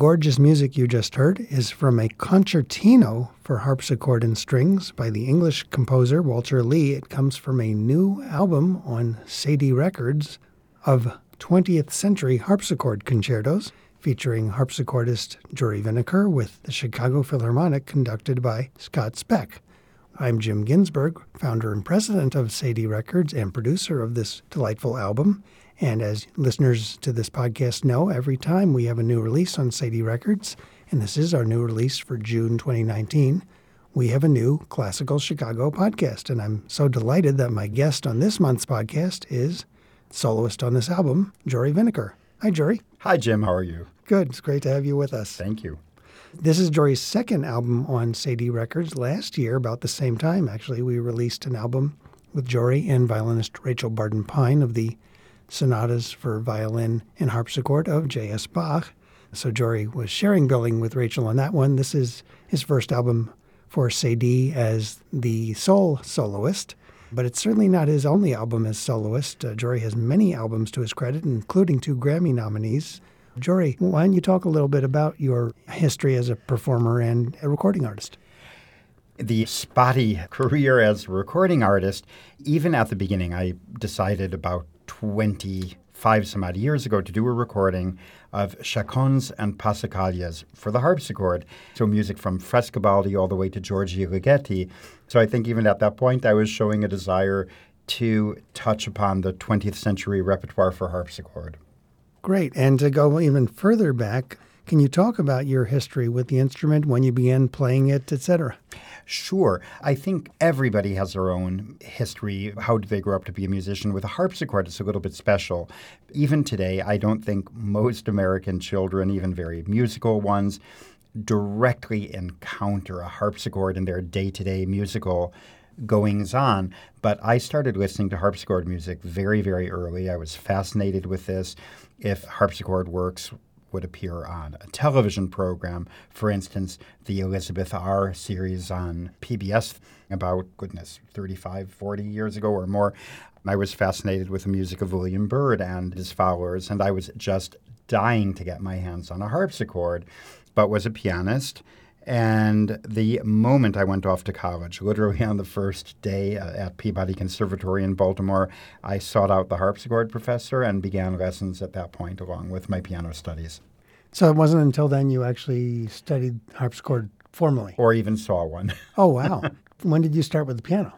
Gorgeous music you just heard is from a concertino for harpsichord and strings by the English composer Walter Leigh. It comes from a new album on Cedille Records of 20th century harpsichord concertos featuring harpsichordist Jory Vinikour with the Chicago Philharmonic conducted by Scott Speck. I'm Jim Ginsburg, founder and president of Cedille Records and producer of this delightful album. And as listeners to this podcast know, every time we have a new release on Cedille Records, and this is our new release for June 2019, we have a new Classical Chicago podcast. And I'm so delighted that my guest on this month's podcast is soloist on this album, Jory Vinikour. Hi, Jory. Hi, Jim. How are you? Good. It's great to have you with us. Thank you. This is Jory's second album on Cedille Records. Last year, about the same time, actually, we released an album with Jory and violinist Rachel Barton Pine of the sonatas for violin and harpsichord of J.S. Bach. So Jory was sharing billing with Rachel on that one. This is his first album for Cedille as the sole soloist, but it's certainly not his only album as soloist. Uh, Jory has many albums to his credit, including two Grammy nominees. Jory, why don't you talk a little bit about your history as a performer and a recording artist? the spotty career as a recording artist, even at the beginning, I decided about 25 some odd years ago to do a recording of chaconnes and passacaglias for the harpsichord. So music from Frescobaldi all the way to Giorgio Ligeti. So I think even at that point, I was showing a desire to touch upon the 20th century repertoire for harpsichord. Great. And to go even further back, can you talk about your history with the instrument, when you began playing it, etc.? Sure. I think everybody has their own history. How did they grow up to be a musician? With a harpsichord, it's a little bit special. Even today, I don't think most American children, even very musical ones, directly encounter a harpsichord in their day to day musical goings on. But I started listening to harpsichord music very, very early. I was fascinated with this. If harpsichord works would appear on a television program. For instance, the Elizabeth R series on PBS about, goodness, 35, 40 years ago or more. I was fascinated with the music of William Byrd and his followers, and I was just dying to get my hands on a harpsichord, but was a pianist. And the moment I went off to college, literally on the first day uh, at Peabody Conservatory in Baltimore, I sought out the harpsichord professor and began lessons at that point along with my piano studies. So it wasn't until then you actually studied harpsichord formally? Or even saw one. oh, wow. when did you start with the piano?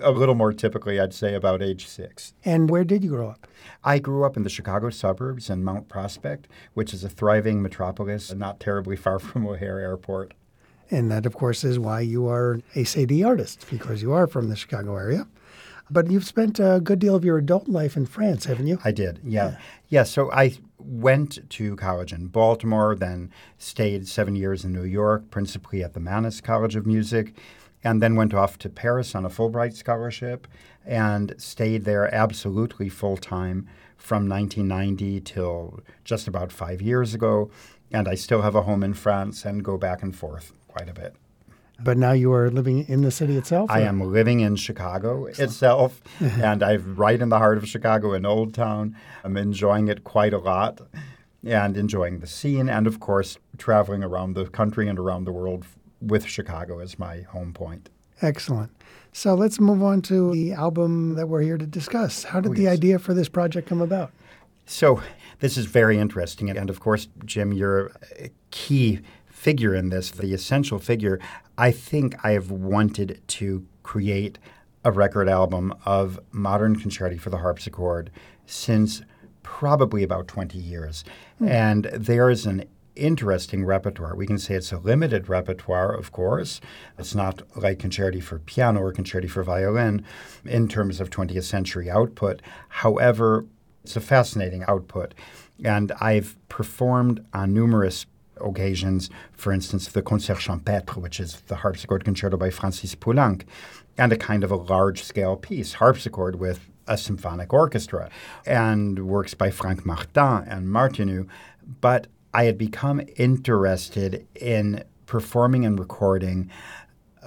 A little more typically, I'd say about age six. And where did you grow up? I grew up in the Chicago suburbs in Mount Prospect, which is a thriving metropolis not terribly far from O'Hare Airport. And that, of course, is why you are a Cedille artist, because you are from the Chicago area. But you've spent a good deal of your adult life in France, haven't you? I did, yeah. Yeah, yeah so I went to college in Baltimore, then stayed seven years in New York, principally at the Mannes College of Music, and then went off to Paris on a Fulbright scholarship and stayed there absolutely full time from 1990 till just about five years ago. And I still have a home in France and go back and forth quite a bit. But now you are living in the city itself? I am living in Chicago itself, and I'm right in the heart of Chicago in Old Town. I'm enjoying it quite a lot and enjoying the scene, and of course, traveling around the country and around the world with Chicago as my home point. Excellent. So let's move on to the album that we're here to discuss. How did oh, the idea for this project come about? So, this is very interesting. And of course, Jim, you're a key figure in this, the essential figure. I think I have wanted to create a record album of modern concerti for the harpsichord since probably about 20 years. Mm. And there is an interesting repertoire. We can say it's a limited repertoire, of course. It's not like concerti for piano or concerti for violin in terms of 20th century output. However, it's a fascinating output. And I've performed on numerous occasions, for instance, the Concert Champêtre, which is the harpsichord concerto by Francis Poulenc, and a kind of a large scale piece, harpsichord with a symphonic orchestra, and works by Frank Martin and Martinu. But I had become interested in performing and recording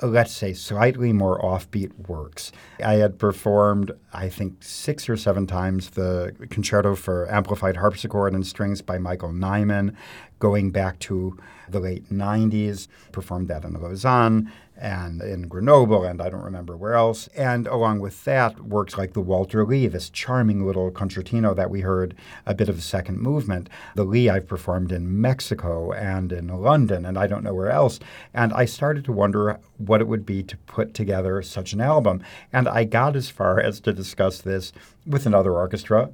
oh, let's say, slightly more offbeat works. I had performed, I think, six or seven times the concerto for amplified harpsichord and strings by Michael Nyman, going back to the late 90s, performed that in Lausanne and in Grenoble, and I don't remember where else. And along with that, works like the Walter Leigh, this charming little concertino that we heard a bit of the second movement. The Leigh I've performed in Mexico and in London, and I don't know where else. And I started to wonder what it would be to put together such an album. And I got as far as to discuss this with another orchestra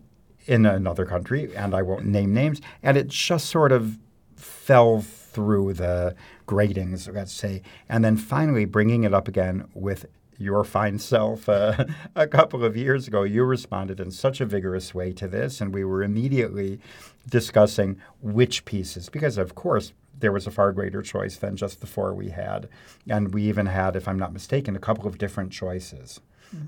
in another country, and I won't name names. And it just sort of fell through the gratings, let's say, and then finally bringing it up again with your fine self uh, a couple of years ago. You responded in such a vigorous way to this, and we were immediately discussing which pieces, because of course there was a far greater choice than just the four we had. And we even had, if I'm not mistaken, a couple of different choices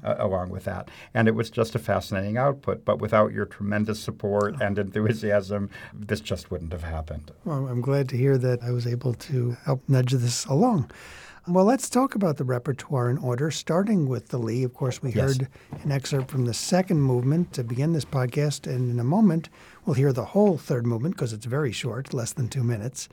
uh, along with that. And it was just a fascinating output. But without your tremendous support and enthusiasm, this just wouldn't have happened. Well, I'm glad to hear that I was able to help nudge this along. Well, let's talk about the repertoire in order, starting with the Leigh. Of course, we yes. heard an excerpt from the second movement to begin this podcast, and in a moment, we'll hear the whole third movement because it's very short, less than two minutes.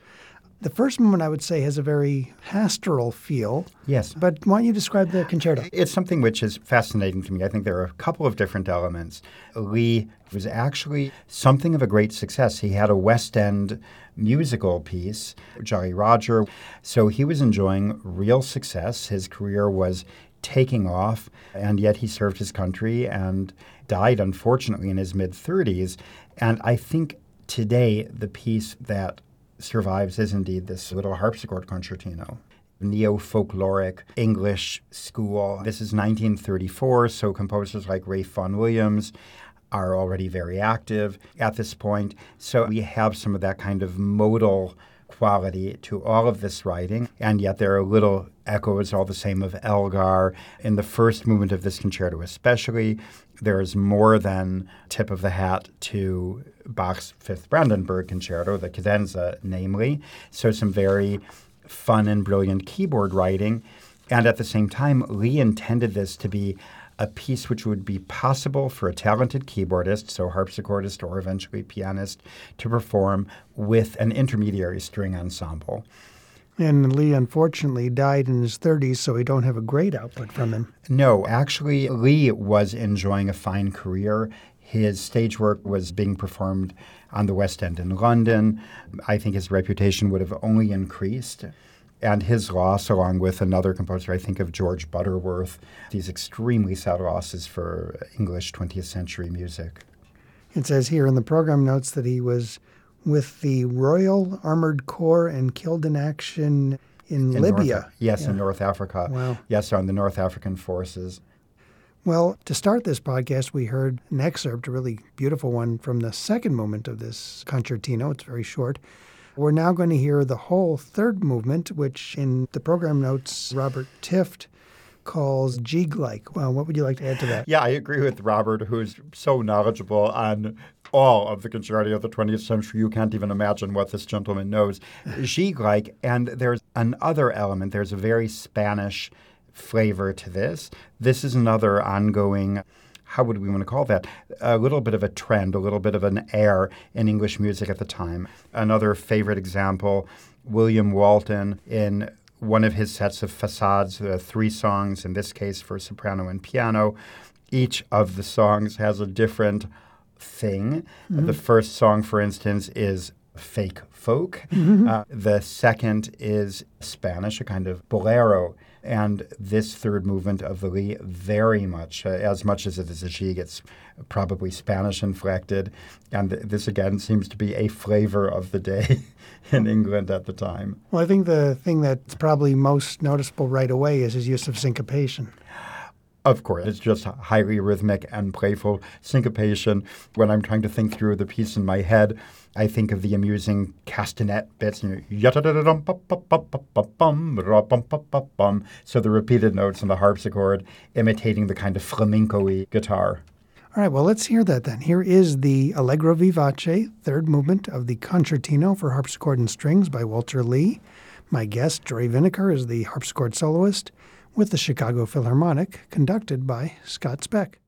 The first movement, I would say, has a very pastoral feel. Yes. But why don't you describe the concerto? It's something which is fascinating to me. I think there are a couple of different elements. Leigh was actually something of a great success. He had a West End musical piece, Jolly Roger. So he was enjoying real success. His career was taking off, and yet he served his country and died, unfortunately, in his mid 30s. And I think today, the piece that survives is indeed this little harpsichord concertino. Neo folkloric English school. This is 1934, so composers like Ralph Vaughan Williams are already very active at this point. So we have some of that kind of modal quality to all of this writing, and yet there are little echoes, all the same, of Elgar. In the first movement of this concerto, especially, there is more than tip of the hat to Bach's Fifth Brandenburg Concerto, the cadenza, namely. So, some very fun and brilliant keyboard writing. And at the same time, Leigh intended this to be a piece which would be possible for a talented keyboardist, so harpsichordist or eventually pianist, to perform with an intermediary string ensemble. And Leigh unfortunately died in his 30s, so we don't have a great output from him. No, actually, Leigh was enjoying a fine career. His stage work was being performed on the West End in London. I think his reputation would have only increased and his loss, along with another composer, I think of George Butterworth, these extremely sad losses for English 20th century music. It says here in the program notes that he was with the Royal Armored Corps and killed in action in, in Libya. North, yes, yeah. in North Africa. Wow. Yes, on the North African forces. Well, to start this podcast, we heard an excerpt, a really beautiful one, from the second movement of this concertino. It's very short. We're now going to hear the whole third movement, which in the program notes, Robert Tift calls Gigue-like. Well, what would you like to add to that? Yeah, I agree with Robert, who's so knowledgeable on all of the concerti of the 20th century. You can't even imagine what this gentleman knows. Gigue-like, and there's another element. There's a very Spanish flavor to this. This is another ongoing how would we want to call that? A little bit of a trend, a little bit of an air in English music at the time. Another favorite example, William Walton in one of his sets of facades, uh, three songs, in this case for soprano and piano. Each of the songs has a different thing. Mm-hmm. The first song, for instance, is fake folk. Mm-hmm. Uh, the second is Spanish, a kind of bolero and this third movement of the Leigh, very much, uh, as much as it is a gigue, it's probably Spanish inflected. And th- this again seems to be a flavor of the day in England at the time. Well, I think the thing that's probably most noticeable right away is his use of syncopation. Of course, it's just highly rhythmic and playful syncopation. When I'm trying to think through the piece in my head, I think of the amusing castanet bits. You so the repeated notes on the harpsichord imitating the kind of flamenco-y guitar. All right, well, let's hear that then. Here is the Allegro Vivace, third movement of the Concertino for Harpsichord and Strings by Walter Leigh. My guest, Jory Vinikour, is the harpsichord soloist with the Chicago Philharmonic, conducted by Scott Speck.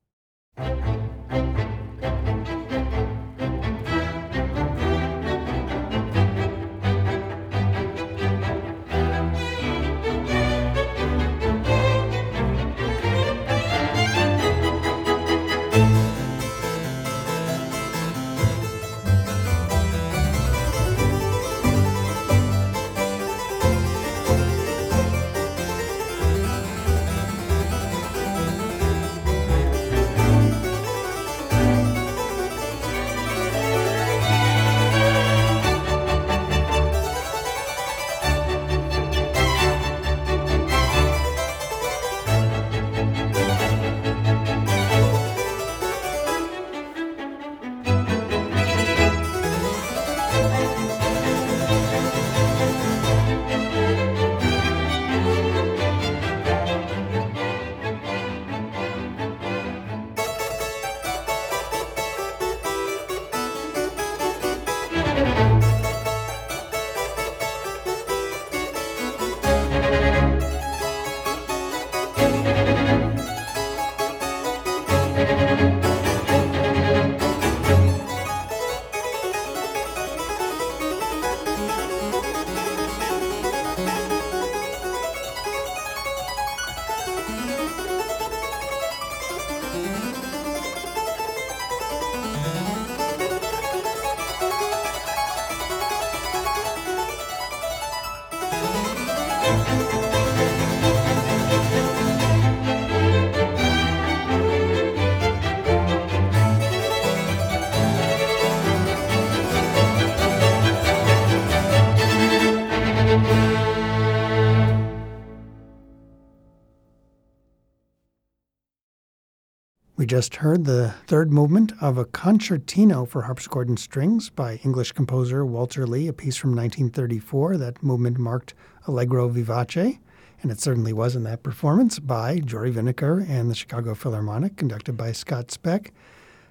Just heard the third movement of a concertino for harpsichord and strings by English composer Walter Leigh, a piece from 1934. That movement marked Allegro Vivace, and it certainly was in that performance by Jory Vinikour and the Chicago Philharmonic, conducted by Scott Speck.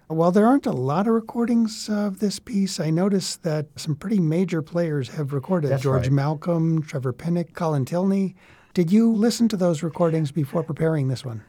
While there aren't a lot of recordings of this piece, I noticed that some pretty major players have recorded That's George right. Malcolm, Trevor Pinnock, Colin Tilney. Did you listen to those recordings before preparing this one?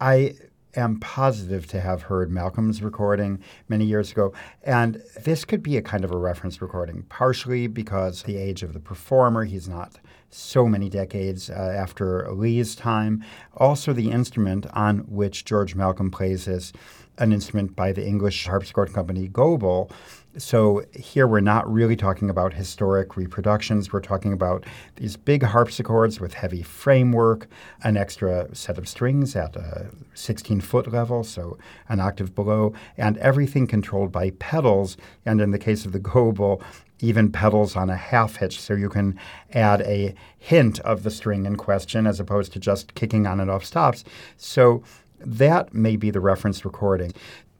I am positive to have heard Malcolm's recording many years ago. And this could be a kind of a reference recording, partially because the age of the performer, he's not so many decades uh, after Leigh's time. Also, the instrument on which George Malcolm plays is an instrument by the English harpsichord company Goble. So here we're not really talking about historic reproductions. We're talking about these big harpsichords with heavy framework, an extra set of strings at a 16 foot level, so an octave below, and everything controlled by pedals. And in the case of the Goble, even pedals on a half hitch, so you can add a hint of the string in question as opposed to just kicking on and off stops. So that may be the reference recording.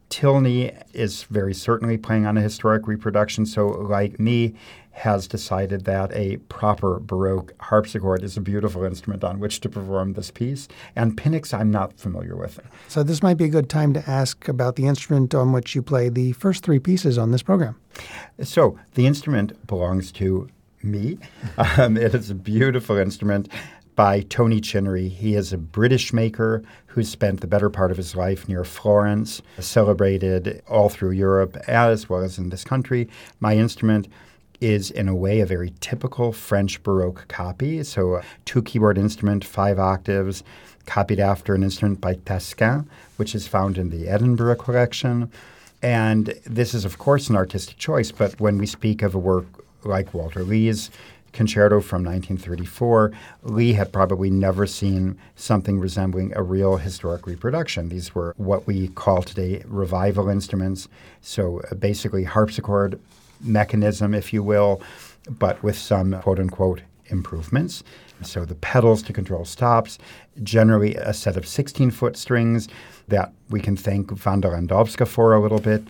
Tilney is very certainly playing on a historic reproduction, so like me, has decided that a proper Baroque harpsichord is a beautiful instrument on which to perform this piece. And Pinnock's I'm not familiar with. So this might be a good time to ask about the instrument on which you play the first three pieces on this program. So the instrument belongs to me. Um, it is a beautiful instrument by Tony Chinnery. He is a British maker who spent the better part of his life near Florence, celebrated all through Europe as well as in this country. My instrument is in a way a very typical French Baroque copy. So, a two keyboard instrument, five octaves, copied after an instrument by Taskin, which is found in the Edinburgh collection. And this is, of course, an artistic choice, but when we speak of a work like Walter Leigh's concerto from 1934, Leigh had probably never seen something resembling a real historic reproduction. These were what we call today revival instruments. So uh, basically, harpsichord mechanism, if you will, but with some quote unquote improvements. So the pedals to control stops, generally a set of 16 foot strings that we can thank Wanda Landowska for a little bit.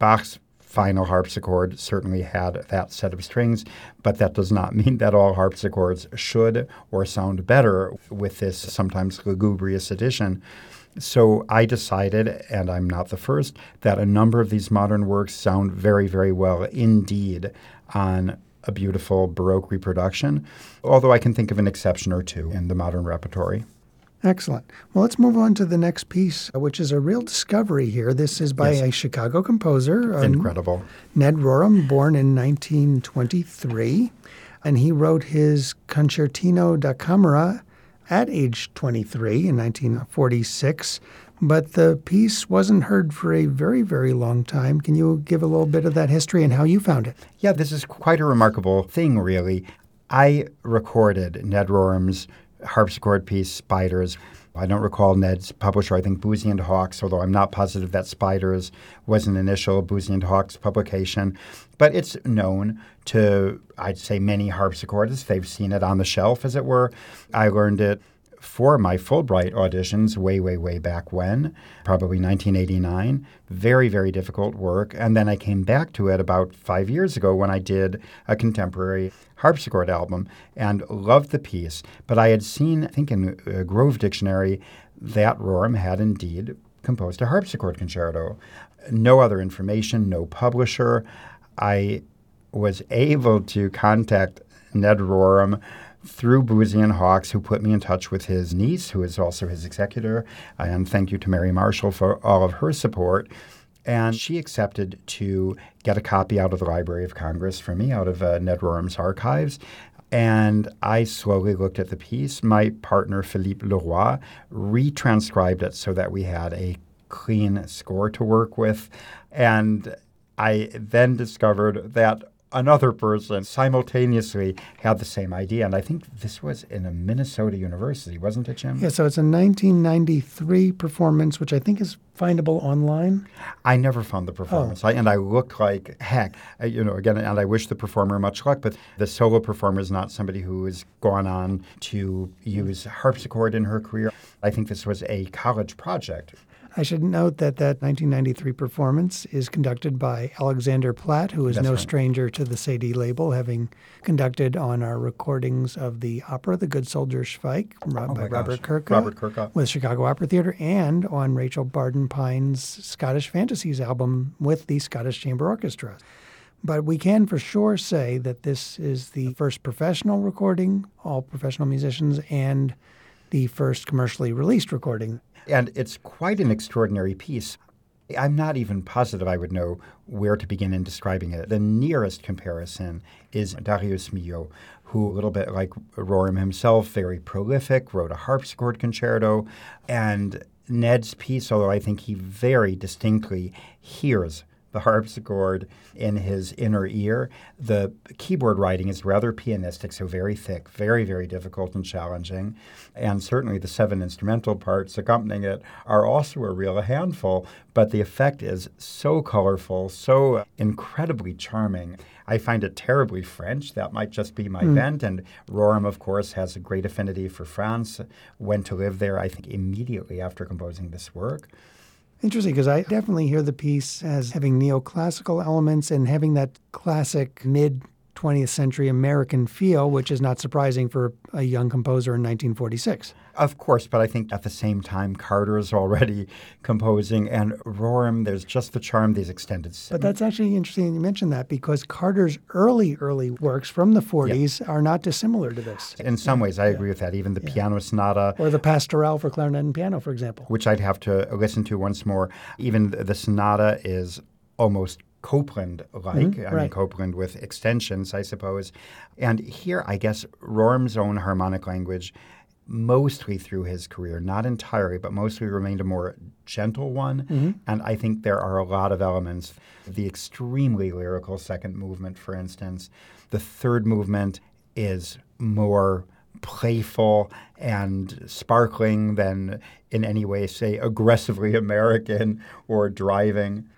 Bach's final harpsichord certainly had that set of strings, but that does not mean that all harpsichords should or sound better with this sometimes lugubrious addition. So I decided, and I'm not the first, that a number of these modern works sound very, very well indeed on a beautiful Baroque reproduction, although I can think of an exception or two in the modern repertory. Excellent. Well, let's move on to the next piece, which is a real discovery here. This is by Yes. a Chicago composer, um, Incredible. Ned Rorem, born in 1923. And he wrote his Concertino da Camera at age 23 in 1946. But the piece wasn't heard for a very, very long time. Can you give a little bit of that history and how you found it? Yeah, this is quite a remarkable thing, really. I recorded Ned Rorem's harpsichord piece, Spiders. I don't recall Ned's publisher, I think Boosey and Hawkes, although I'm not positive that Spiders was an initial Boosey and Hawkes publication. But it's known to, I'd say, many harpsichordists. They've seen it on the shelf, as it were. I learned it for my Fulbright auditions way, way, way back when, probably 1989. Very, very difficult work. And then I came back to it about five years ago when I did a contemporary harpsichord album and loved the piece. But I had seen, I think in uh, Grove Dictionary, that Rorem had indeed composed a harpsichord concerto. No other information, no publisher. I was able to contact Ned Rorem through Boosey and Hawkes, who put me in touch with his niece, who is also his executor. And thank you to Mary Marshall for all of her support. And she accepted to get a copy out of the Library of Congress for me, out of uh, Ned Rorem's archives. And I slowly looked at the piece. My partner, Philippe Leroy, retranscribed it so that we had a clean score to work with. And I then discovered that another person simultaneously had the same idea. And I think this was in a Minnesota university, wasn't it, Jim? Yeah, so it's a 1993 performance, which I think is findable online. I never found the performance. Oh. I, and I look like heck, I, you know, again, and I wish the performer much luck, but the solo performer is not somebody who has gone on to use harpsichord in her career. I think this was a college project. I should note that that 1993 performance is conducted by Alexander Platt, who is That's no right. stranger to the Cedille label, having conducted on our recordings of the opera The Good Soldier Schweik Oh by Robert. Kurka, Robert Kurka. with Chicago Opera Theater, and on Rachel Barton Pine's Scottish Fantasies album with the Scottish Chamber Orchestra. But we can for sure say that this is the first professional recording, all professional musicians, and the first commercially released recording. And it's quite an extraordinary piece. I'm not even positive I would know where to begin in describing it. The nearest comparison is Darius Milhaud, who, a little bit like Rorem himself, very prolific, wrote a harpsichord concerto. And Ned's piece, although I think he very distinctly hears the harpsichord in his inner ear. The keyboard writing is rather pianistic, so very thick, very, very difficult and challenging. And certainly the seven instrumental parts accompanying it are also a real handful, but the effect is so colorful, so incredibly charming. I find it terribly French. That might just be my hmm. bent. And Rorem, of course, has a great affinity for France. Went to live there, I think, immediately after composing this work. Interesting, because I definitely hear the piece as having neoclassical elements and having that classic mid 20th century American feel, which is not surprising for a young composer in 1946. Of course, but I think at the same time, Carter is already composing, and Rorem, there's just the charm, these extended. But that's actually interesting you mentioned that because Carter's early, early works from the 40s are not dissimilar to this, in some ways, I agree with that. Even the piano sonata, or the Pastoral for clarinet and piano, for example. which I'd have to listen to once more, even the sonata is almost Copland like. I mean, Mm-hmm. right. Copland with extensions, I suppose. And here, I guess, Rorem's own harmonic language, mostly through his career, not entirely, but mostly remained a more gentle one. Mm-hmm. And I think there are a lot of elements. The extremely lyrical second movement, for instance, the third movement is more playful and sparkling than in any way, say, aggressively American or driving.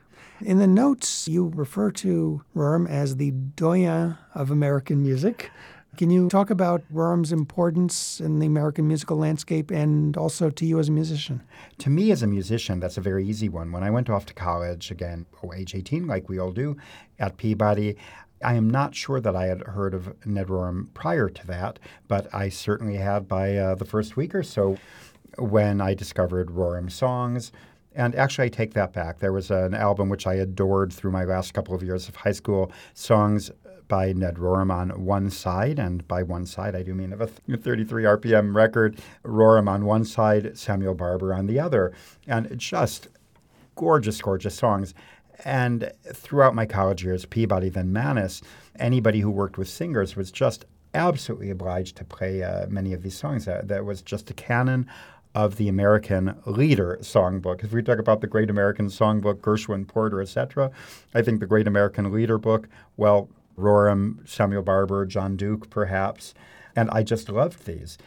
In the notes, you refer to Rorem as the doyen of American music. Can you talk about Rorem's importance in the American musical landscape and also to you as a musician? To me, as a musician, that's a very easy one. When I went off to college, again, oh, age 18, like we all do, at Peabody, I am not sure that I had heard of Ned Rorem prior to that, but I certainly had by uh, the first week or so when I discovered Rorem songs. And actually, I take that back. There was an album which I adored through my last couple of years of high school, songs by Ned Rorem on one side, and by one side I do mean of a 33 RPM record, Rorem on one side, Samuel Barber on the other, and just gorgeous, gorgeous songs. And throughout my college years, Peabody, then Mannes, anybody who worked with singers was just absolutely obliged to play uh, many of these songs. That, that was just a canon of the American lieder songbook. If we talk about the Great American Songbook, Gershwin, Porter, etc., I think the Great American Lieder book, well, Rorem, Samuel Barber, John Duke, perhaps. And I just loved these.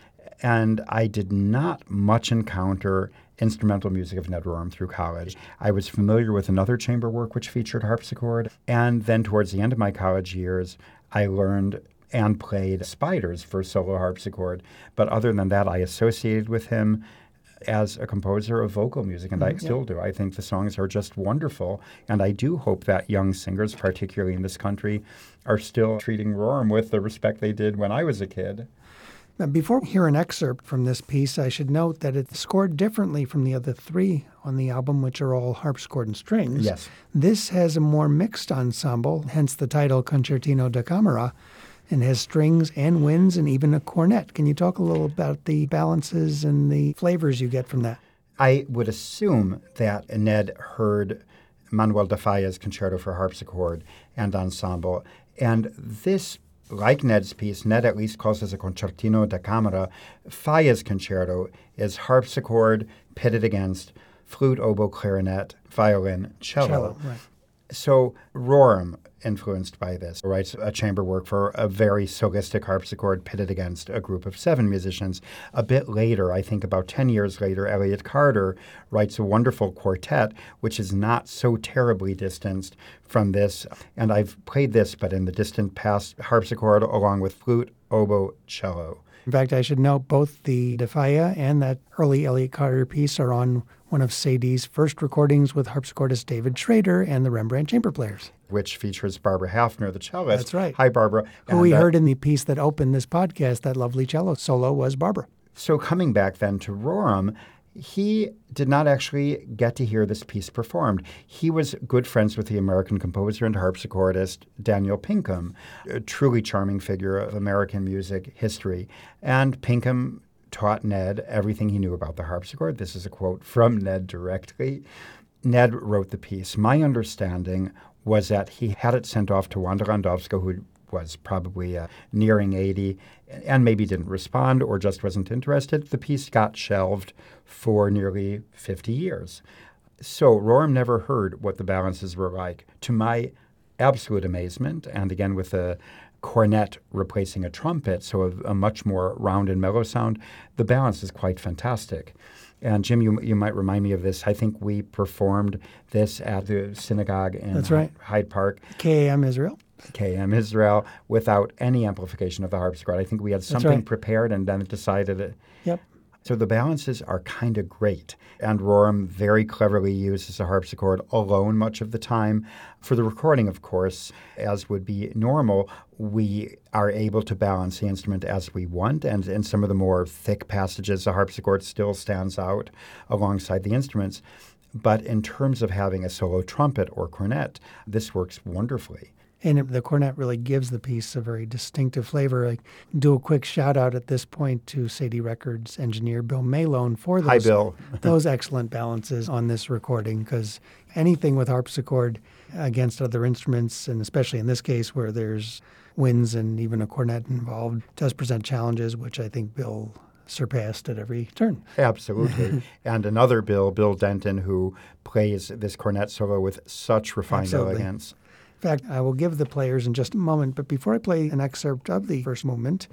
And I did not much encounter instrumental music of Ned Rorem through college. I was familiar with another chamber work which featured harpsichord. And then towards the end of my college years, I learned and played Spiders for solo harpsichord. But other than that, I associated with him as a composer of vocal music, and mm-hmm. I still do. I think the songs are just wonderful, and I do hope that young singers, particularly in this country, are still treating Rorem with the respect they did when I was a kid. Before we hear an excerpt from this piece, I should note that it's scored differently from the other three on the album, which are all harpsichord and strings. Yes. This has a more mixed ensemble, hence the title Concertino da Camera, and has strings and winds and even a cornet. Can you talk a little about the balances and the flavors you get from that? I would assume that Ned heard Manuel de Falla's Concerto for Harpsichord and Ensemble, and this like Ned's piece, Ned at least calls this a concertino da camera. Falla's concerto is harpsichord pitted against flute, oboe, clarinet, violin, cello. cello right. So Rorem influenced by this, writes a chamber work for a very solistic harpsichord pitted against a group of seven musicians. A bit later, I think about 10 years later, Elliott Carter writes a wonderful quartet, which is not so terribly distanced from this. And I've played this, but in the distant past, harpsichord along with flute, oboe, cello. In fact, I should note both the De Falla and that early Elliott Carter piece are on one of Cedille's first recordings with harpsichordist David Schrader and the Rembrandt Chamber Players. Which features Barbara Haffner, the cellist. That's right. Hi, Barbara. Who and we uh, heard in the piece that opened this podcast, that lovely cello solo was Barbara. So coming back then to Rorem, he did not actually get to hear this piece performed. He was good friends with the American composer and harpsichordist Daniel Pinkham, a truly charming figure of American music history. And Pinkham taught Ned everything he knew about the harpsichord. This is a quote from Ned directly. Ned wrote the piece. My understanding was that he had it sent off to Wanda Landowska, who was probably uh, nearing 80 and maybe didn't respond or just wasn't interested. The piece got shelved for nearly 50 years. So Rorem never heard what the balances were like. To my absolute amazement, and again with a cornet replacing a trumpet, so a, a, much more round and mellow sound, the balance is quite fantastic. And Jim, you, you might remind me of this. I think we performed this at the synagogue in That's right. Hyde Park. KAM Israel. KM Israel without any amplification of the harpsichord. I think we had something right. prepared and then decided it. Yep. So the balances are kind of great. And Rorem very cleverly uses a harpsichord alone much of the time. For the recording, of course, as would be normal, we are able to balance the instrument as we want. And in some of the more thick passages, the harpsichord still stands out alongside the instruments. But in terms of having a solo trumpet or cornet, this works wonderfully. And it, the cornet really gives the piece a very distinctive flavor. I do a quick shout out at this point to Cedille Records engineer Bill Maylone for those, Hi, Bill. those excellent balances on this recording because anything with harpsichord against other instruments, and especially in this case where there's winds and even a cornet involved, does present challenges, which I think Bill surpassed at every turn. Absolutely. and another Bill, Bill Denton, who plays this cornet solo with such refined Absolutely. elegance fact, I will give the players in just a moment, but before I play an excerpt of the first movement,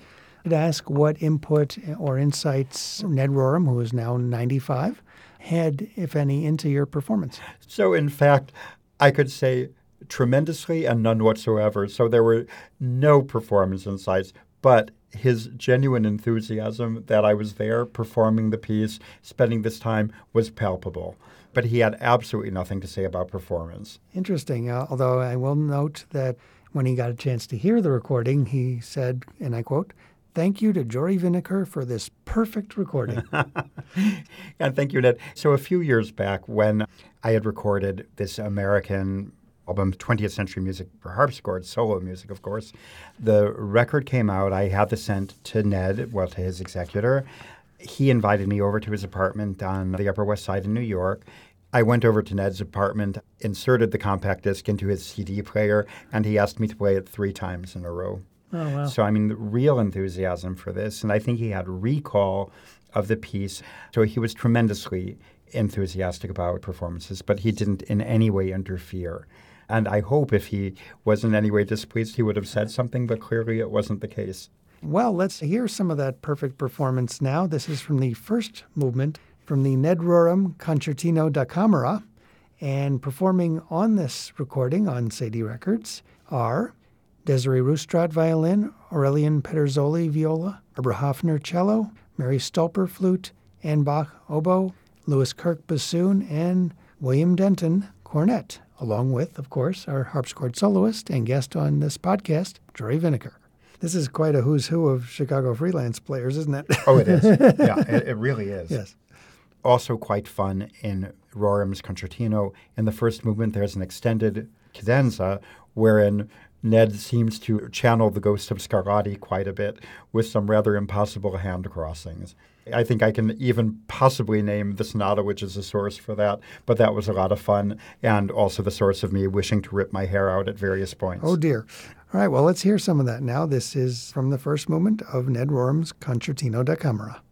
I'd ask what input or insights Ned Rorem, who is now 95, had, if any, into your performance. So, in fact, I could say tremendously and none whatsoever. So there were no performance insights, but his genuine enthusiasm that I was there performing the piece, spending this time, was palpable but he had absolutely nothing to say about performance. Interesting. Uh, although I will note that when he got a chance to hear the recording, he said, and I quote, Thank you to Jory Vinikour for this perfect recording. and thank you, Ned. So, a few years back, when I had recorded this American album, 20th Century Music for Harpsichord, solo music, of course. The record came out. I had this sent to Ned, well, to his executor. He invited me over to his apartment on the Upper West Side in New York. I went over to Ned's apartment, inserted the compact disc into his CD player, and he asked me to play it three times in a row. Oh, wow. So, I mean, real enthusiasm for this. And I think he had recall of the piece. So he was tremendously enthusiastic about performances, but he didn't in any way interfere. And I hope if he was in any way displeased, he would have said something, but clearly it wasn't the case. Well, let's hear some of that perfect performance now. This is from the first movement from the Ned Rorem Concertino da Camera. And performing on this recording on Cedille Records are Desiree Ruhstrat violin, Aurelian Pederzoli viola, Barbara Hafner cello, Mary Stolper flute, Anne Bach oboe, Lewis Kirk bassoon, and William Denton cornet, along with, of course, our harpsichord soloist and guest on this podcast, Jory Vinikour. This is quite a who's who of Chicago freelance players, isn't it? Oh, it is. yeah, it, it really is. yes. Also, quite fun in Rorem's concertino. In the first movement, there's an extended cadenza wherein Ned seems to channel the ghost of Scarlatti quite a bit with some rather impossible hand crossings. I think I can even possibly name the sonata, which is the source for that, but that was a lot of fun and also the source of me wishing to rip my hair out at various points. Oh, dear. All right, well, let's hear some of that now. This is from the first movement of Ned Rorem's Concertino da Camera.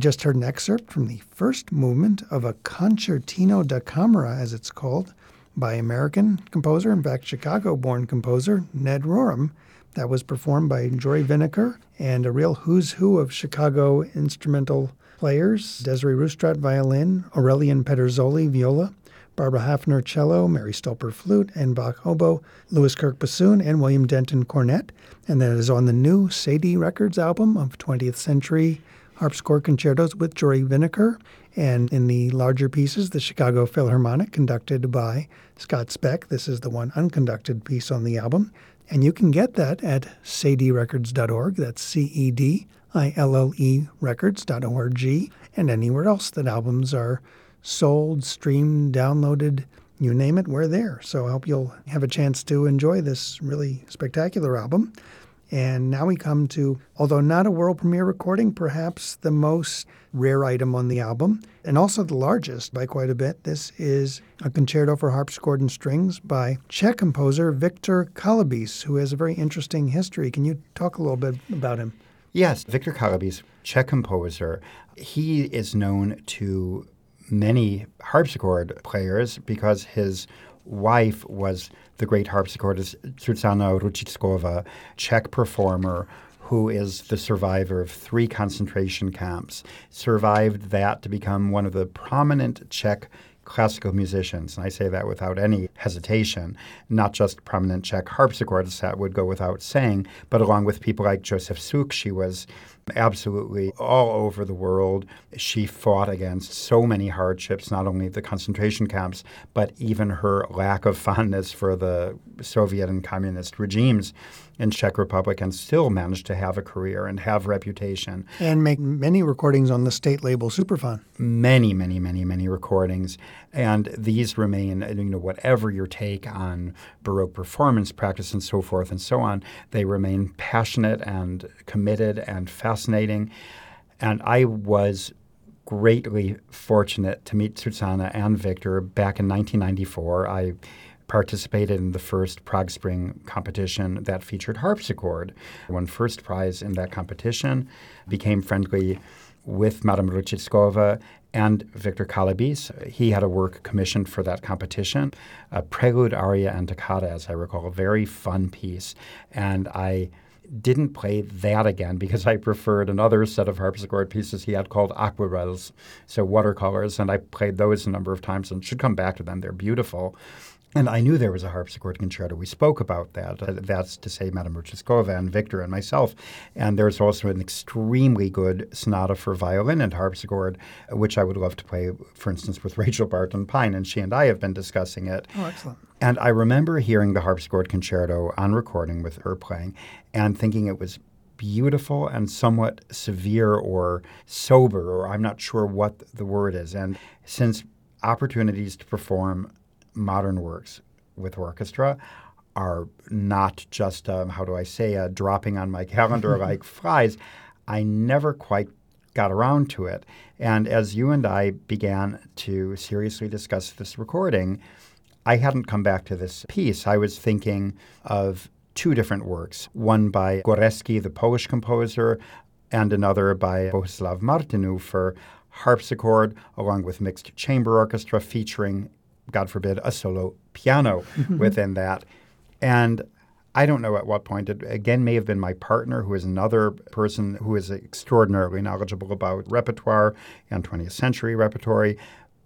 We just heard an excerpt from the first movement of a Concertino da Camera, as it's called, by American composer, in fact, Chicago born composer Ned Rorem. That was performed by Jory Vinikour and a real who's who of Chicago instrumental players Desiree Ruhstrat, violin, Aurelian Pederzoli, viola, Barbara Hafner, cello, Mary Stolper, flute, Anne Bach oboe, Lewis Kirk bassoon, and William Denton cornet. And that is on the new Cedille Records album of 20th Century harpsichord concertos with Jory Vinikour, and in the larger pieces, the Chicago Philharmonic, conducted by Scott Speck. This is the one unconducted piece on the album. And you can get that at cedillerecords.org. That's C E D I L L E records.org, and anywhere else that albums are sold, streamed, downloaded, you name it, we're there. So I hope you'll have a chance to enjoy this really spectacular album. And now we come to, although not a world premiere recording, perhaps the most rare item on the album, and also the largest by quite a bit. This is a concerto for harpsichord and strings by Czech composer Victor Kalabis, who has a very interesting history. Can you talk a little bit about him? Yes, Victor Kalabis, Czech composer. He is known to many harpsichord players because his wife was the great harpsichordist Zuzana Růžičková, Czech performer who is the survivor of three concentration camps, survived that to become one of the prominent Czech classical musicians, and I say that without any hesitation, not just prominent Czech harpsichordists that would go without saying, but along with people like Josef Suk, she was absolutely all over the world. She fought against so many hardships, not only the concentration camps, but even her lack of fondness for the Soviet and communist regimes in Czech Republic and still managed to have a career and have reputation. And make many recordings on the state label Supraphon. Many, many, many, many recordings. And these remain, you know, whatever your take on Baroque performance practice and so forth and so on, they remain passionate and committed and fascinating. And I was greatly fortunate to meet Susanna and Victor back in 1994. I participated in the first Prague Spring competition that featured harpsichord. Won first prize in that competition, became friendly with Madame Růžičková and Victor Kalabis. He had a work commissioned for that competition, a prelude, aria, and toccata, as I recall, a very fun piece. And I didn't play that again because I preferred another set of harpsichord pieces he had called aquarelles, so watercolors, and I played those a number of times and should come back to them. They're beautiful. And I knew there was a harpsichord concerto. We spoke about that. Uh, that's to say, Madame Růžičková and Victor and myself. And there's also an extremely good sonata for violin and harpsichord, which I would love to play, for instance, with Rachel Barton Pine. And she and I have been discussing it. Oh, excellent. And I remember hearing the harpsichord concerto on recording with her playing and thinking it was beautiful and somewhat severe or sober, or I'm not sure what the word is. And since opportunities to perform modern works with orchestra are not just, um, how do I say, dropping on my calendar like flies. I never quite got around to it. And as you and I began to seriously discuss this recording, I hadn't come back to this piece. I was thinking of two different works one by Górecki, the Polish composer, and another by Bohuslav Martinů for harpsichord, along with mixed chamber orchestra, featuring God forbid, a solo piano mm-hmm. within that. And I don't know at what point it again may have been my partner, who is another person who is extraordinarily knowledgeable about repertoire and 20th century repertory.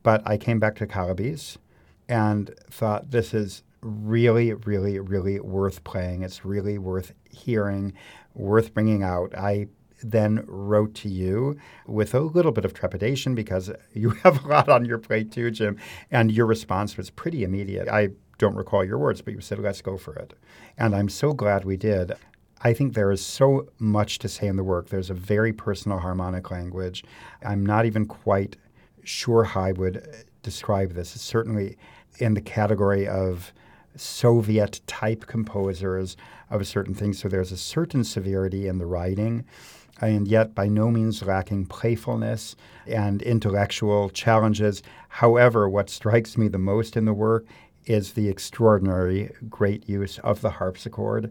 But I came back to Kalabis and thought this is really, really, really worth playing. It's really worth hearing, worth bringing out. I then wrote to you with a little bit of trepidation because you have a lot on your plate too, Jim. And your response was pretty immediate. I don't recall your words, but you said, let's go for it. And I'm so glad we did. I think there is so much to say in the work. There's a very personal harmonic language. I'm not even quite sure how I would describe this. It's certainly in the category of Soviet type composers of certain things. So there's a certain severity in the writing and yet by no means lacking playfulness and intellectual challenges. However, what strikes me the most in the work is the extraordinary great use of the harpsichord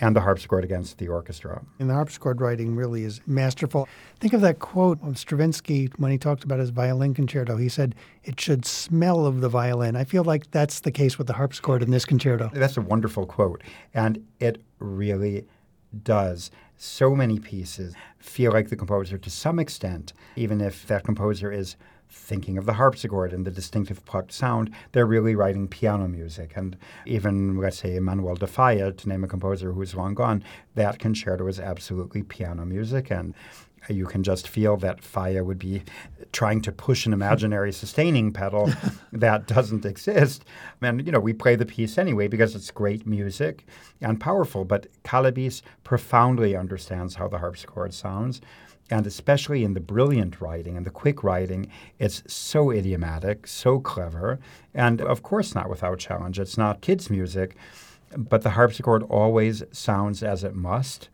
and the harpsichord against the orchestra. And the harpsichord writing really is masterful. Think of that quote of Stravinsky when he talked about his violin concerto. He said, It should smell of the violin. I feel like that's the case with the harpsichord in this concerto. That's a wonderful quote. And it really does so many pieces feel like the composer to some extent, even if that composer is thinking of the harpsichord and the distinctive plucked sound, they're really writing piano music. And even, let's say, Manuel de Falla, to name a composer who's long gone, that concerto is absolutely piano music. And you can just feel that Falla would be trying to push an imaginary sustaining pedal that doesn't exist. And, you know, we play the piece anyway because it's great music and powerful. But Kalabis profoundly understands how the harpsichord sounds. And especially in the brilliant writing and the quick writing, it's so idiomatic, so clever, and of course not without challenge. It's not kids' music, but the harpsichord always sounds as it must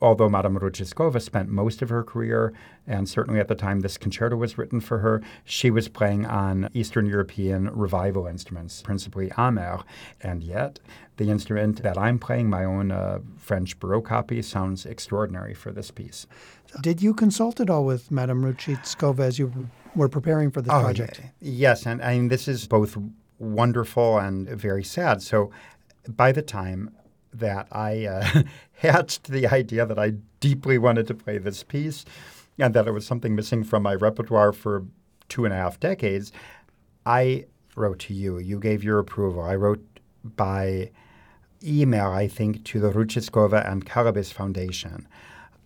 although Madame Růžičková spent most of her career, and certainly at the time this concerto was written for her, she was playing on Eastern European revival instruments, principally Ammer. And yet, the instrument that I'm playing, my own uh, French Baroque copy, sounds extraordinary for this piece. Did you consult at all with Madame Růžičková as you were preparing for this oh, project? Yes, and I mean, this is both wonderful and very sad. So by the time that I uh, hatched the idea that I deeply wanted to play this piece and that it was something missing from my repertoire for two and a half decades, I wrote to you. You gave your approval. I wrote by email, I think, to the Růžičková and Kalabis Foundation.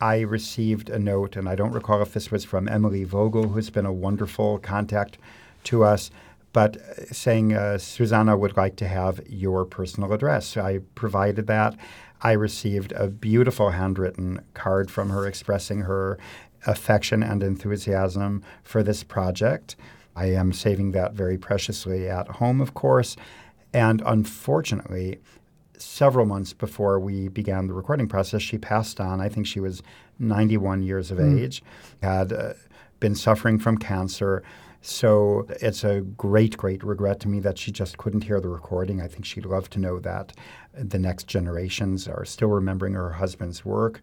I received a note, and I don't recall if this was from Emily Vogel, who's been a wonderful contact to us, but saying uh, Susanna would like to have your personal address. So I provided that. I received a beautiful handwritten card from her expressing her affection and enthusiasm for this project. I am saving that very preciously at home, of course. And unfortunately, several months before we began the recording process, she passed on. I think she was 91 years of mm. age, had uh, been suffering from cancer. So it's a great, great regret to me that she just couldn't hear the recording. I think she'd love to know that the next generations are still remembering her husband's work.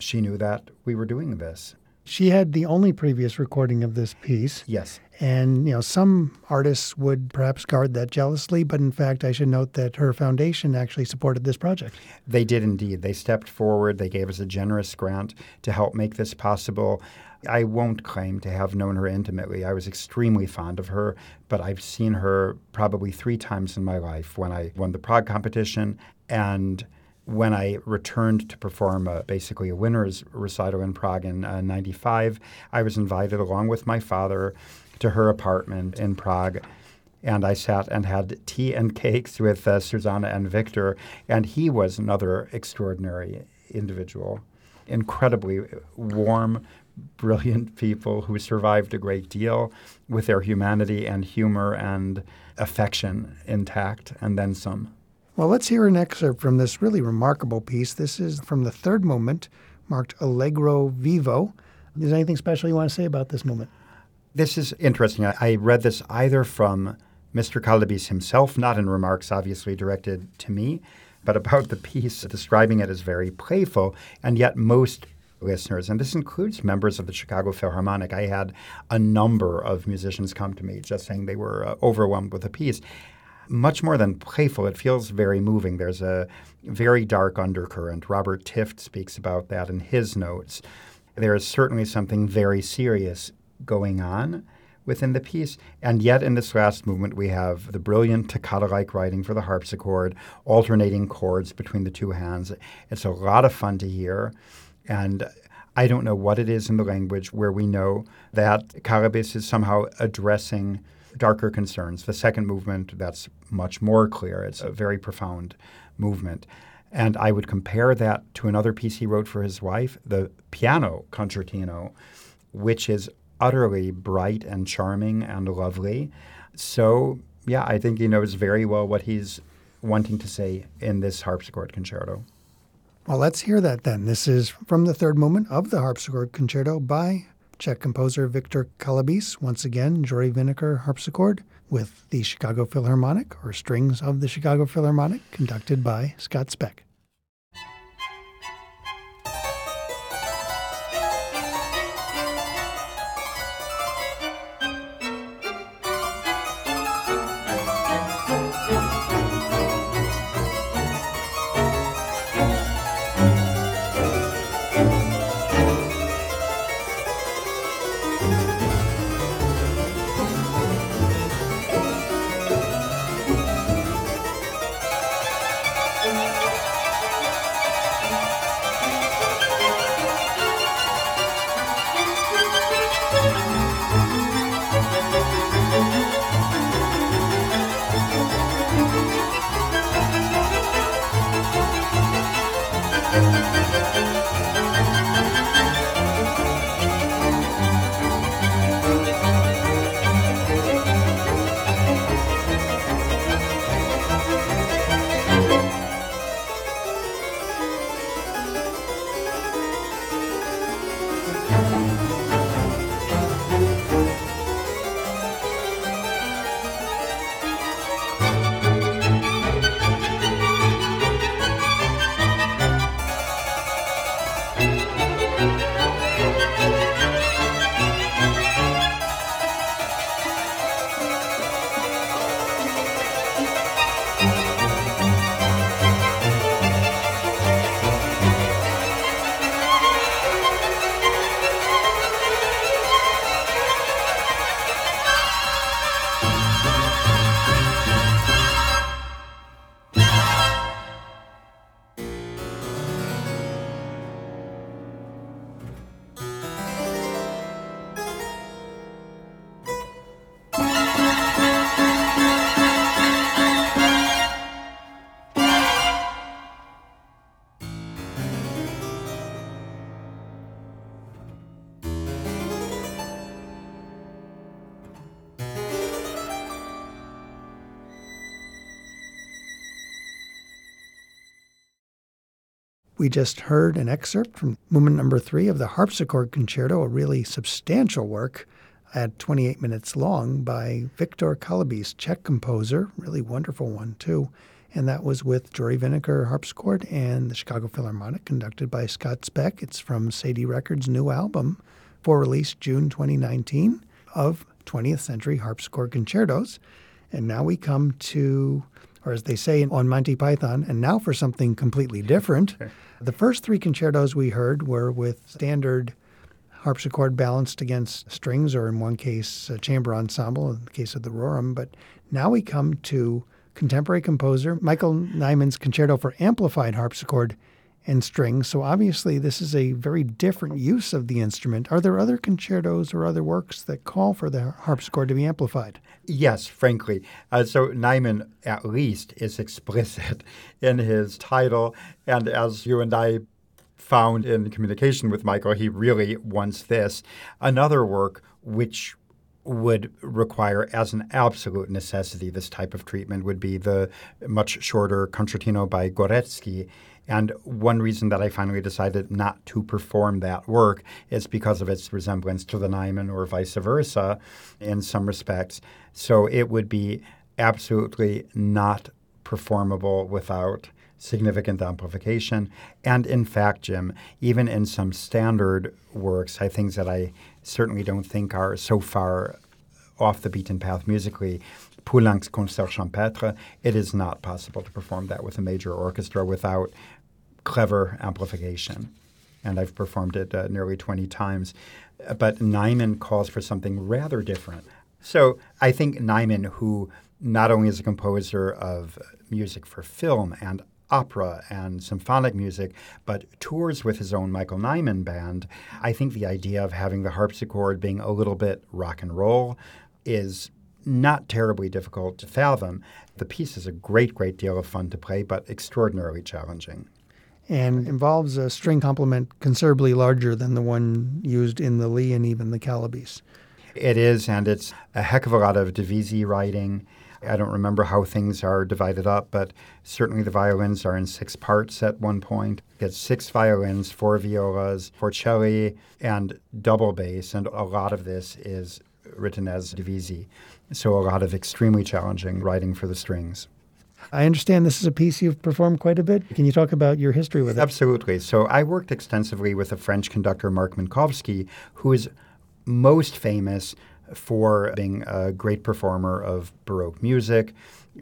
She knew that we were doing this. She had the only previous recording of this piece. Yes. And, you know, some artists would perhaps guard that jealously, but in fact, I should note that her foundation actually supported this project. They did indeed. They stepped forward. They gave us a generous grant to help make this possible. I won't claim to have known her intimately. I was extremely fond of her, but I've seen her probably three times in my life when I won the Prague competition and when I returned to perform a, basically a winner's recital in Prague in uh, 95, I was invited along with my father to her apartment in Prague. And I sat and had tea and cakes with uh, Susanna and Victor, and he was another extraordinary individual. Incredibly warm, brilliant people who survived a great deal with their humanity and humor and affection intact, and then some. Well, let's hear an excerpt from this really remarkable piece. This is from the third movement, marked Allegro Vivo. Is there anything special you want to say about this movement? This is interesting. I, read this either from Mr. Kalabis himself, not in remarks obviously directed to me, but about the piece, describing it as very playful, and yet most listeners, and this includes members of the Chicago Philharmonic. I had a number of musicians come to me just saying they were uh, overwhelmed with the piece. Much more than playful, it feels very moving. There's a very dark undercurrent. Robert Tift speaks about that in his notes. There is certainly something very serious going on within the piece. And yet, in this last movement, we have the brilliant toccata like writing for the harpsichord, alternating chords between the two hands. It's a lot of fun to hear. And I don't know what it is in the language where we know that Kalabis is somehow addressing darker concerns. The second movement, that's much more clear. It's a very profound movement. And I would compare that to another piece he wrote for his wife, the piano concertino, which is utterly bright and charming and lovely. So, yeah, I think he knows very well what he's wanting to say in this harpsichord concerto. Well, let's hear that then. This is from the third movement of the Harpsichord Concerto by Czech composer Victor Kalabis. Once again, Jory Vinikour harpsichord with the Chicago Philharmonic or strings of the Chicago Philharmonic, conducted by Scott Speck. We just heard an excerpt from movement number three of the harpsichord concerto, a really substantial work at 28 minutes long by Viktor Kalabis, Czech composer, really wonderful one too. And that was with Jory Vinikour harpsichord and the Chicago Philharmonic, conducted by Scott Speck. It's from Cedille Records' new album for release June 2019 of 20th Century Harpsichord Concertos. And now we come to, or as they say on Monty Python, and now for something completely different. The first three concertos we heard were with standard harpsichord balanced against strings, or in one case, a chamber ensemble, in the case of the Rorem. But now we come to contemporary composer Michael Nyman's concerto for amplified harpsichord and strings. So obviously, this is a very different use of the instrument. Are there other concertos or other works that call for the harpsichord to be amplified? Yes, frankly. Uh, so Nyman, at least, is explicit in his title. And as you and I found in communication with Michael, he really wants this. Another work which would require, as an absolute necessity, this type of treatment would be the much shorter Concertino by Gorecki. And one reason that I finally decided not to perform that work is because of its resemblance to the Nyman or vice versa in some respects. So it would be absolutely not performable without significant amplification. And in fact, Jim, even in some standard works, I things that I certainly don't think are so far off the beaten path musically, Poulenc's Concert Champêtre, it is not possible to perform that with a major orchestra without clever amplification. And I've performed it uh, nearly 20 times. But Nyman calls for something rather different. So I think Nyman, who not only is a composer of music for film and opera and symphonic music, but tours with his own Michael Nyman band, I think the idea of having the harpsichord being a little bit rock and roll is not terribly difficult to fathom. The piece is a great, great deal of fun to play, but extraordinarily challenging. And involves a string complement considerably larger than the one used in the Lee and even the Kalabis. It is, and it's a heck of a lot of divisi writing. I don't remember how things are divided up, but certainly the violins are in six parts at one point. It's six violins, four violas, four celli, and double bass, and a lot of this is written as divisi. So a lot of extremely challenging writing for the strings. I understand this is a piece you've performed quite a bit. Can you talk about your history with it? Absolutely. So I worked extensively with a French conductor, Marc Minkowski, who is most famous for being a great performer of Baroque music.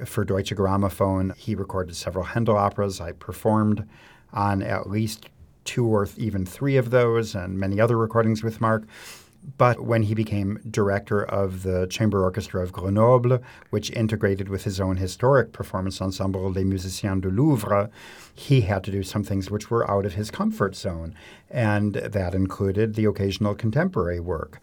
For Deutsche Grammophon, he recorded several Handel operas. I performed on at least two or even three of those and many other recordings with Marc. But when he became director of the Chamber Orchestra of Grenoble, which integrated with his own historic performance ensemble, Les Musiciens du Louvre, he had to do some things which were out of his comfort zone. And that included the occasional contemporary work.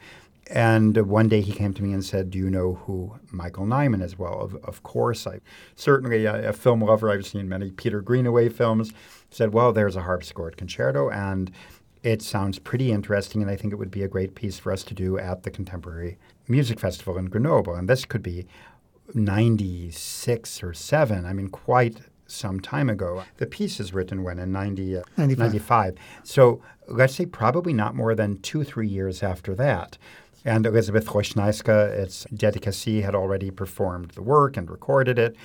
And one day he came to me and said, Do you know who Michael Nyman is? Well, of, of course. I certainly a, a, film lover. I've seen many Peter Greenaway films. Said, Well, there's a harpsichord concerto, and it sounds pretty interesting, and I think it would be a great piece for us to do at the Contemporary Music Festival in Grenoble. And this could be 96 or 7. I mean, quite some time ago. The piece is written when in 90, uh, 95. 95. So let's say probably not more than two, three years after that. And Elizabeth Rośniewska, its dédicacée, had already performed the work and recorded it.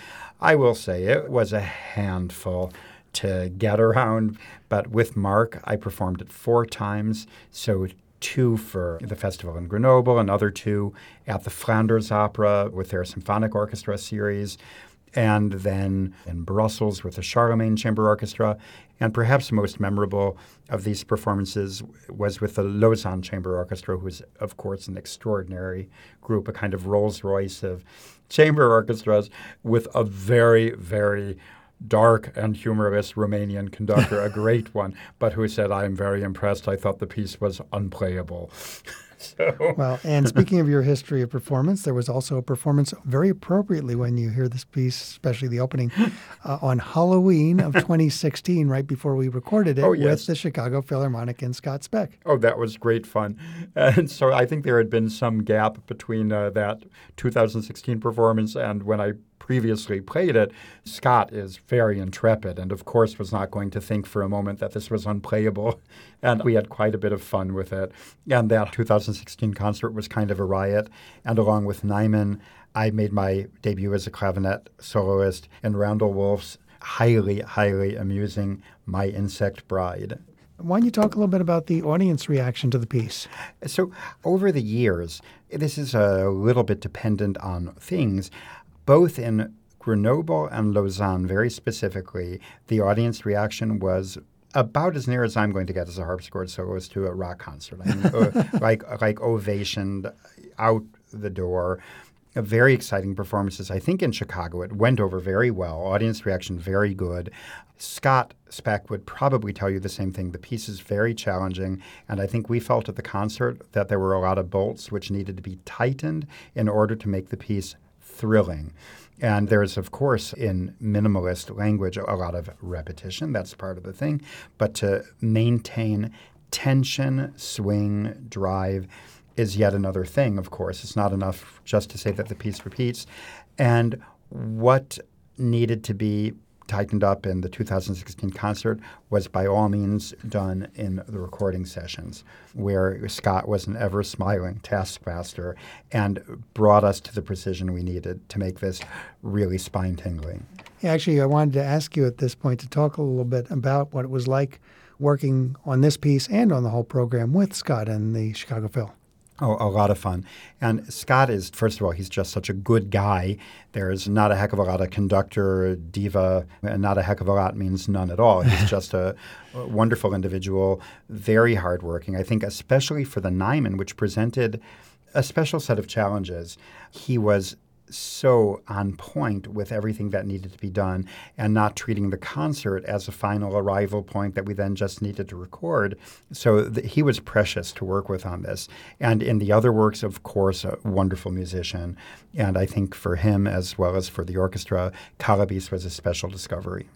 I will say it was a handful to get around, but with Marc, I performed it four times. So two for the festival in Grenoble, another two at the Flanders Opera with their symphonic orchestra series, and then in Brussels with the Charlemagne Chamber Orchestra. And perhaps the most memorable of these performances was with the Lausanne Chamber Orchestra, who is, of course, an extraordinary group, a kind of Rolls Royce of chamber orchestras with a very, very dark and humorous Romanian conductor, a great one, but who said, I am very impressed. I thought the piece was unplayable. so. Well, and speaking of your history of performance, there was also a performance very appropriately when you hear this piece, especially the opening, uh, on Halloween of 2016, right before we recorded it oh, yes. with the Chicago Philharmonic and Scott Speck. Oh, that was great fun. And so I think there had been some gap between uh, that 2016 performance and when I previously played it, Scott is very intrepid and, of course, was not going to think for a moment that this was unplayable. And we had quite a bit of fun with it. And that 2016 concert was kind of a riot. And along with Nyman, I made my debut as a clavinet soloist in Randall Wolf's highly, highly amusing My Insect Bride. Why don't you talk a little bit about the audience reaction to the piece? So, over the years, this is a little bit dependent on things both in Grenoble and Lausanne, very specifically, the audience reaction was about as near as I'm going to get as a harpsichord soloist to a rock concert. I mean, uh, like like ovationed out the door. Very exciting performances. I think in Chicago it went over very well. Audience reaction very good. Scott Speck would probably tell you the same thing. The piece is very challenging, and I think we felt at the concert that there were a lot of bolts which needed to be tightened in order to make the piece thrilling. And there's, of course, in minimalist language, a lot of repetition. That's part of the thing. But to maintain tension, swing, drive is yet another thing, of course. It's not enough just to say that the piece repeats. And what needed to be tightened up in the 2016 concert was by all means done in the recording sessions, where Scott was an ever smiling taskmaster and brought us to the precision we needed to make this really spine tingling. Actually, I wanted to ask you at this point to talk a little bit about what it was like working on this piece and on the whole program with Scott and the Chicago Phil. Oh, a lot of fun. And Scott is, first of all, he's just such a good guy. There's not a heck of a lot of conductor, diva, and not a heck of a lot means none at all. He's just a, a wonderful individual, very hardworking. I think, especially for the Nyman, which presented a special set of challenges. He was so on point with everything that needed to be done and not treating the concert as a final arrival point that we then just needed to record. So th- he was precious to work with on this. And in the other works, of course, a wonderful musician. And I think for him as well as for the orchestra, Kalabis was a special discovery.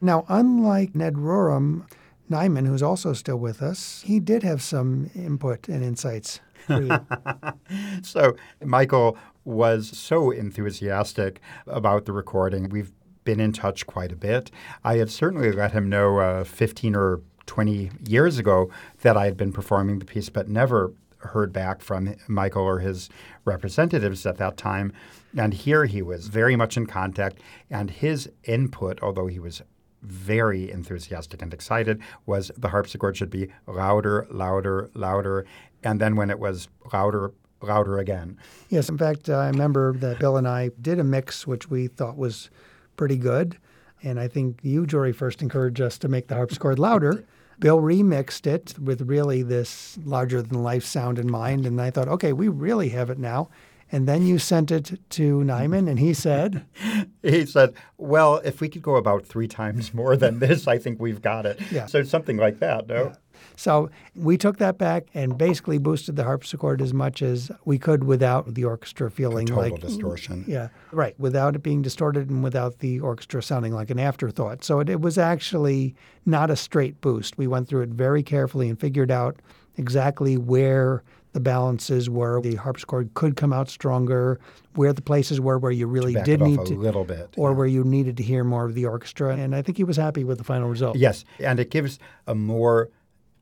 Now, unlike Ned Rorem, Nyman, who's also still with us, he did have some input and insights. so Michael was so enthusiastic about the recording. We've been in touch quite a bit. I had certainly let him know uh, 15 or 20 years ago that I had been performing the piece, but never heard back from Michael or his representatives at that time. And here he was very much in contact, and his input, although he was very enthusiastic and excited, was the harpsichord should be louder, louder, louder. And then when it was louder, louder again. Yes, in fact, I remember that Bill and I did a mix which we thought was pretty good. And I think you, Jory, first encouraged us to make the harpsichord louder. Bill remixed it with really this larger than life sound in mind. And I thought, okay, we really have it now. And then you sent it to Nyman, and he said, He said, Well, if we could go about three times more than this, I think we've got it. Yeah. So something like that, no? Yeah. So we took that back and basically boosted the harpsichord as much as we could without the orchestra feeling total like distortion. Yeah, right. Without it being distorted and without the orchestra sounding like an afterthought. So it, it was actually not a straight boost. We went through it very carefully and figured out exactly where the balances were. The harpsichord could come out stronger. Where the places were where you really did need a to, little bit. or yeah. where you needed to hear more of the orchestra. And I think he was happy with the final result. Yes, and it gives a more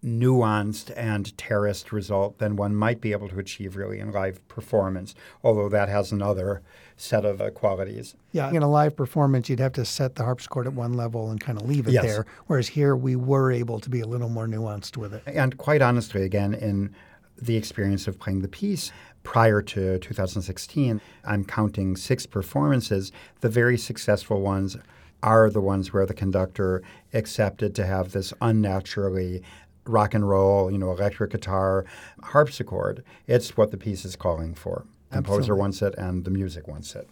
nuanced and terraced result than one might be able to achieve really in live performance, although that has another set of uh, qualities. Yeah, in a live performance, you'd have to set the harpsichord at one level and kind of leave it Yes. there. Whereas here, we were able to be a little more nuanced with it. And quite honestly, again, in the experience of playing the piece prior to 2016, I'm counting six performances. The very successful ones are the ones where the conductor accepted to have this unnaturally rock and roll, you know, electric guitar, harpsichord. It's what the piece is calling for. Composer Absolutely. wants it and the music wants it.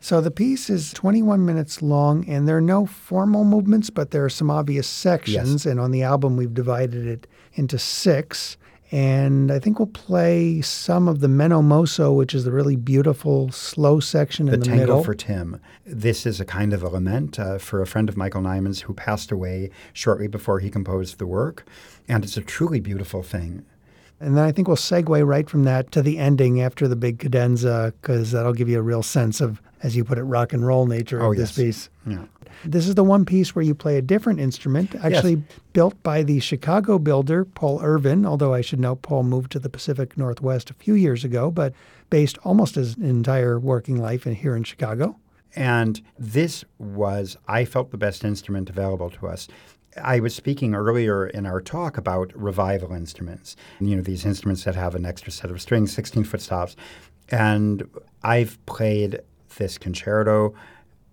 So the piece is 21 minutes long, and there are no formal movements, but there are some obvious sections. Yes. And on the album, we've divided it into six. And I think we'll play some of the Meno Mosso, which is the really beautiful slow section The in the Tango middle. for Tim. This is a kind of a lament uh, for a friend of Michael Nyman's who passed away shortly before he composed the work. And it's a truly beautiful thing. And then I think we'll segue right from that to the ending after the big cadenza, because that'll give you a real sense of, as you put it, rock and roll nature oh, of this yes. piece. Yeah. This is the one piece where you play a different instrument, actually Yes. built by the Chicago builder, Paul Irvin, although I should note Paul moved to the Pacific Northwest a few years ago, but based almost his entire working life in, here in Chicago. And this was, I felt, the best instrument available to us. I was speaking earlier in our talk about revival instruments, you know, these instruments that have an extra set of strings, 16 foot stops. And I've played this concerto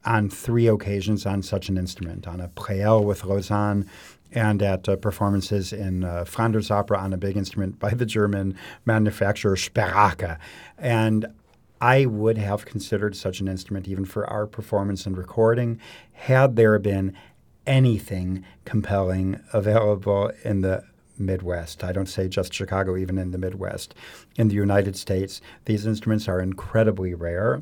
on three occasions on such an instrument on a Pleyel with Lausanne and at uh, performances in uh, Flanders Opera on a big instrument by the German manufacturer Sperrhake. And I would have considered such an instrument even for our performance and recording had there been anything compelling available in the Midwest. I don't say just Chicago, even in the Midwest. In the United States, these instruments are incredibly rare.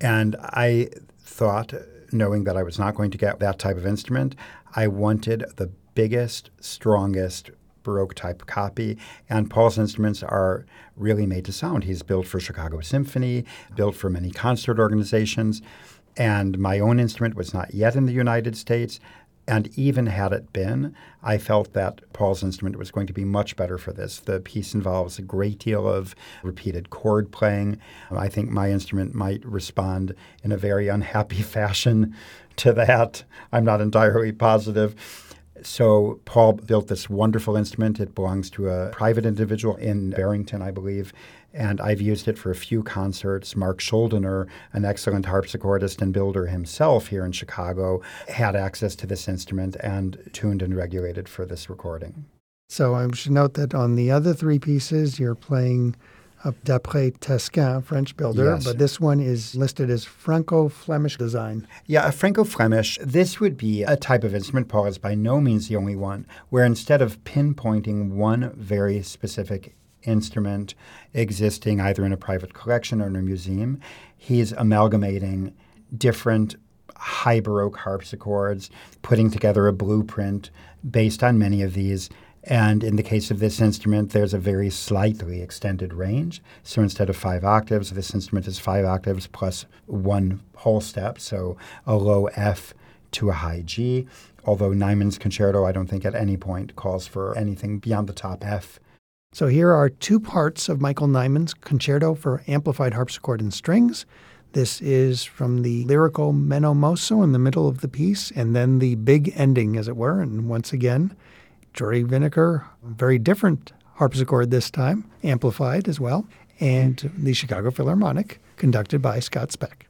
And I thought, knowing that I was not going to get that type of instrument, I wanted the biggest, strongest Baroque type copy. And Paul's instruments are really made to sound. He's built for Chicago Symphony, built for many concert organizations. And my own instrument was not yet in the United States. And even had it been, I felt that Paul's instrument was going to be much better for this. The piece involves a great deal of repeated chord playing. I think my instrument might respond in a very unhappy fashion to that. I'm not entirely positive. So Paul built this wonderful instrument. It belongs to a private individual in Barrington, I believe, and I've used it for a few concerts. Mark Shuldiner, an excellent harpsichordist and builder himself here in Chicago, had access to this instrument and tuned and regulated for this recording. So I should note that on the other three pieces, you're playing a D'après Taskin, French builder, Yes. but this one is listed as Franco-Flemish design. Yeah, a Franco-Flemish, this would be a type of instrument, Paul is by no means the only one, where instead of pinpointing one very specific instrument existing either in a private collection or in a museum, he's amalgamating different high Baroque harpsichords, putting together a blueprint based on many of these. And in the case of this instrument, there's a very slightly extended range. So instead of five octaves, this instrument is five octaves plus one whole step, so a low F to a high G. Although Nyman's concerto, I don't think at any point calls for anything beyond the top F. So here are two parts of Michael Nyman's Concerto for Amplified Harpsichord and Strings. This is from the lyrical Meno Mosso in the middle of the piece, and then the big ending, as it were. And once again, Jory Vinikour, very different harpsichord this time, amplified as well, and the Chicago Philharmonic, conducted by Scott Speck.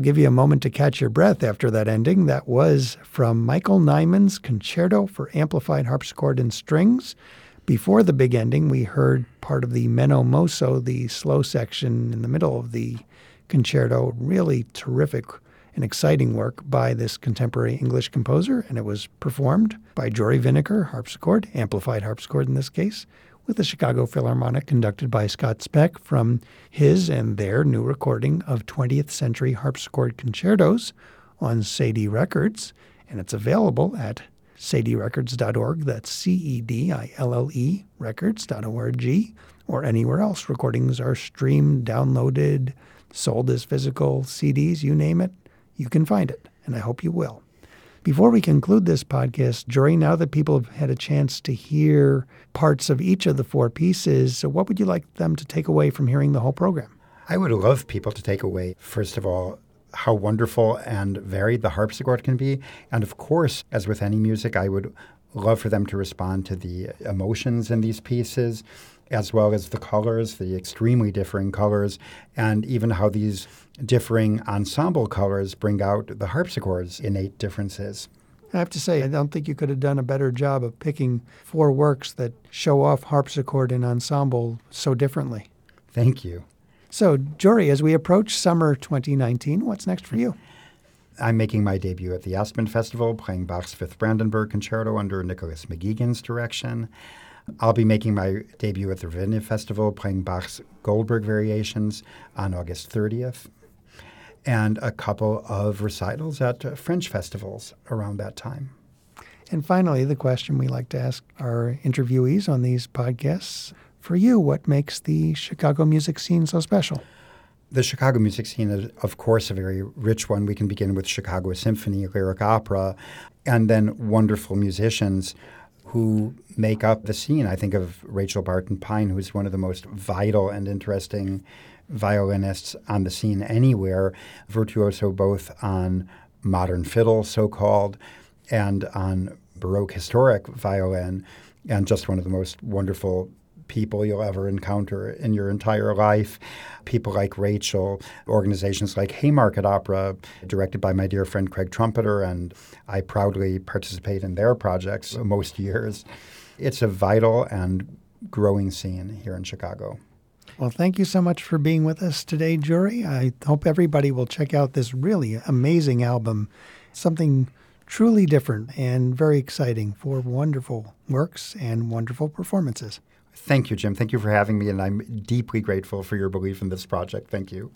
I'll give you a moment to catch your breath after that ending. That was from Michael Nyman's Concerto for Amplified Harpsichord and Strings. Before the big ending, we heard part of the Meno Mosso, the slow section in the middle of the concerto. Really terrific and exciting work by this contemporary English composer, and it was performed by Jory Vinikour, harpsichord, amplified harpsichord in this case, with the Chicago Philharmonic conducted by Scott Speck from his and their new recording of 20th century harpsichord concertos on Cedille Records, and it's available at cedillerecords.org. That's C E D I L L E records.org, or anywhere else. Recordings are streamed, downloaded, sold as physical CDs, you name it, you can find it, and I hope you will. Before we conclude this podcast, Jory, now that people have had a chance to hear parts of each of the four pieces, so what would you like them to take away from hearing the whole program? I would love people to take away, first of all, how wonderful and varied the harpsichord can be. And of course, as with any music, I would love for them to respond to the emotions in these pieces, as well as the colors, the extremely differing colors, and even how these differing ensemble colors bring out the harpsichord's innate differences. I have to say, I don't think you could have done a better job of picking four works that show off harpsichord and ensemble so differently. Thank you. So, Jory, as we approach summer 2019, what's next for you? I'm making my debut at the Aspen Festival, playing Bach's Fifth Brandenburg Concerto under Nicholas McGegan's direction. I'll be making my debut at the Ravinia Festival, playing Bach's Goldberg Variations on August 30th, and a couple of recitals at uh, French festivals around that time. And finally, the question we like to ask our interviewees on these podcasts for you, what makes the Chicago music scene so special? The Chicago music scene is, of course, a very rich one. We can begin with Chicago Symphony, lyric opera, and then wonderful musicians who make up the scene. I think of Rachel Barton Pine, who's one of the most vital and interesting violinists on the scene anywhere, virtuoso both on modern fiddle, so called, and on Baroque historic violin, and just one of the most wonderful people you'll ever encounter in your entire life. People like Rachel, organizations like Haymarket Opera, directed by my dear friend Craig Trompeter, and I proudly participate in their projects most years. It's a vital and growing scene here in Chicago. Well, thank you so much for being with us today, Jory. I hope everybody will check out this really amazing album, something truly different and very exciting for wonderful works and wonderful performances. Thank you, Jim. Thank you for having me, and I'm deeply grateful for your belief in this project. Thank you.